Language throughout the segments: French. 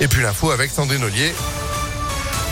Et puis l'info avec Sandrine Ollier.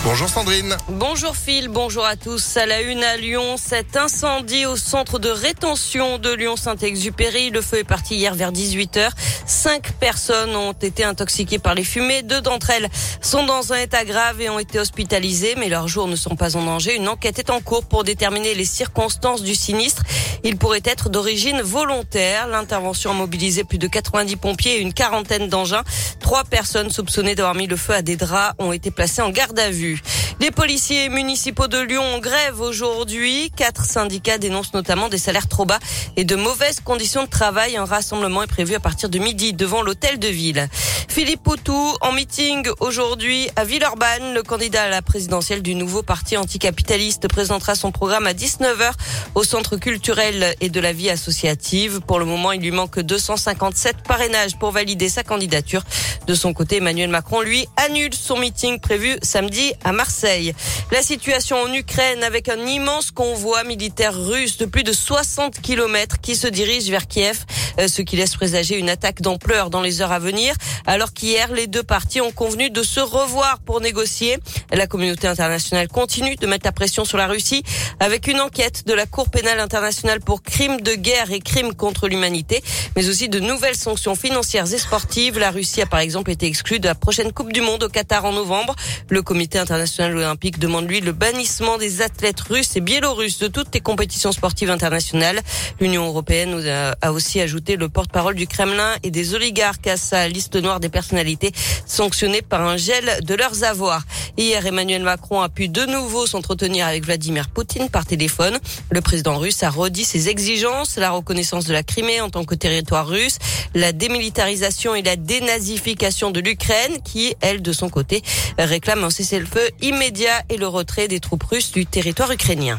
Bonjour Sandrine. Bonjour Phil, bonjour à tous. À la une à Lyon, cet incendie au centre de rétention de Lyon-Saint-Exupéry. Le feu est parti hier vers 18h. Cinq personnes ont été intoxiquées par les fumées. Deux d'entre elles sont dans un état grave et ont été hospitalisées, mais leurs jours ne sont pas en danger. Une enquête est en cours pour déterminer les circonstances du sinistre. Il pourrait être d'origine volontaire. L'intervention a mobilisé plus de 90 pompiers et une quarantaine d'engins. Trois personnes soupçonnées d'avoir mis le feu à des draps ont été placées en garde à vue. Les policiers municipaux de Lyon ont grève aujourd'hui. Quatre syndicats dénoncent notamment des salaires trop bas et de mauvaises conditions de travail. Un rassemblement est prévu à partir de midi devant l'hôtel de ville. Philippe Poutou en meeting aujourd'hui à Villeurbanne. Le candidat à la présidentielle du nouveau parti anticapitaliste présentera son programme à 19h au centre culturel et de la vie associative. Pour le moment, il lui manque 257 parrainages pour valider sa candidature. De son côté, Emmanuel Macron, lui, annule son meeting prévu samedi à Marseille. La situation en Ukraine avec un immense convoi militaire russe de plus de 60 kilomètres qui se dirige vers Kiev, ce qui laisse présager une attaque d'ampleur dans les heures à venir. Alors qu'hier, les deux parties ont convenu de se revoir pour négocier. La communauté internationale continue de mettre la pression sur la Russie avec une enquête de la Cour pénale internationale pour crimes de guerre et crimes contre l'humanité, mais aussi de nouvelles sanctions financières et sportives. La Russie a par exemple été exclue de la prochaine Coupe du Monde au Qatar en novembre. Le comité international olympique demande lui le bannissement des athlètes russes et biélorusses de toutes les compétitions sportives internationales. L'Union européenne a aussi ajouté le porte-parole du Kremlin et des oligarques à sa liste noire des personnalités sanctionnées par un gel de leurs avoirs. Hier, Emmanuel Macron a pu de nouveau s'entretenir avec Vladimir Poutine par téléphone. Le président russe a redit ses exigences, la reconnaissance de la Crimée en tant que territoire russe, la démilitarisation et la dénazification de l'Ukraine qui, elle, de son côté, réclame un cessez-le-feu immédiat et le retrait des troupes russes du territoire ukrainien.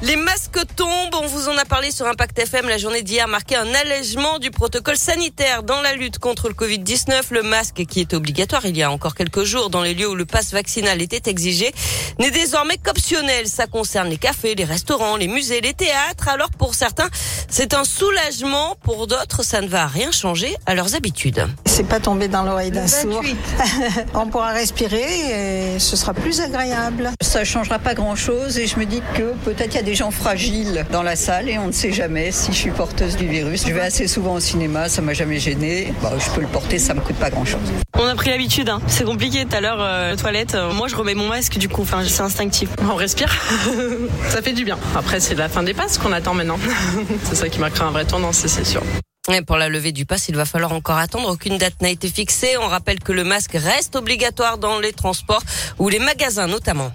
Les masques tombent, on vous en a parlé sur Impact FM. La journée d'hier marquait un allègement du protocole sanitaire dans la lutte contre le Covid-19. Le masque qui était obligatoire il y a encore quelques jours dans les lieux où le passe vaccinal était exigé n'est désormais qu'optionnel. Ça concerne les cafés, les restaurants, les musées, les théâtres. Alors pour certains, c'est un soulagement. Pour d'autres, ça ne va rien changer à leurs habitudes. C'est pas tombé dans l'oreille d'un sourd. on pourra respirer et ce sera plus agréable. Ça changera pas grand chose et je me dis que peut-être il y a des gens fragiles dans la salle et on ne sait jamais si je suis porteuse du virus. Je vais assez souvent au cinéma, ça m'a jamais gêné. Bah, je peux le porter, ça me coûte pas grand chose. On a pris l'habitude, hein. c'est compliqué tout à l'heure, euh, toilette. Euh, moi je remets mon masque du coup, enfin c'est instinctif. On respire, ça fait du bien. Après c'est la fin des passes qu'on attend maintenant. c'est ça qui m'a créé un vrai tournant, c'est sûr. Et pour la levée du pass, il va falloir encore attendre. Aucune date n'a été fixée. On rappelle que le masque reste obligatoire dans les transports ou les magasins notamment.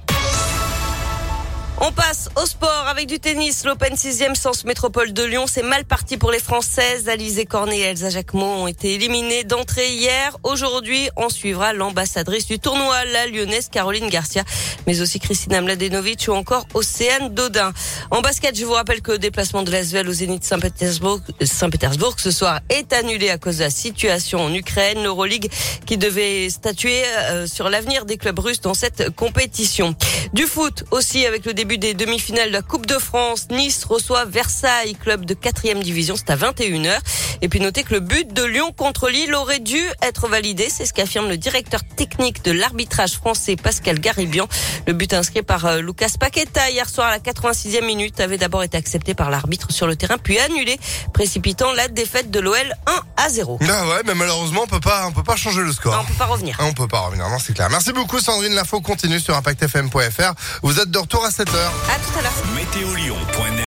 On passe au sport avec du tennis. L'Open 6e Sens Métropole de Lyon, c'est mal parti pour les Françaises. Alizé Cornet et Elsa Jacquemot ont été éliminées d'entrée hier. Aujourd'hui, on suivra l'ambassadrice du tournoi, la lyonnaise Caroline Garcia, mais aussi Christina Mladenovic ou encore Océane Dodin. En basket, je vous rappelle que le déplacement de l'Asvel au Zénith Saint-Pétersbourg, Saint-Pétersbourg ce soir est annulé à cause de la situation en Ukraine. L'Euroleague qui devait statuer euh, sur l'avenir des clubs russes dans cette compétition. Du foot aussi avec le début des demi-finales de la Coupe de France. Nice reçoit Versailles, club de 4 division. C'est à 21h. Et puis notez que le but de Lyon contre Lille aurait dû être validé. C'est ce qu'affirme le directeur technique de l'arbitrage français, Pascal Garibian. Le but inscrit par euh, Lucas Paqueta hier soir à la 86e minute avait d'abord été accepté par l'arbitre sur le terrain, puis annulé, précipitant la défaite de l'OL 1 à 0. Bah ouais, mais malheureusement, on peut pas, on peut pas changer le score. Non, on peut pas revenir. On peut pas revenir, non, c'est clair. Merci beaucoup, Sandrine. L'info continue sur ImpactFM.fr. Vous êtes de retour à 7h. À tout à l'heure.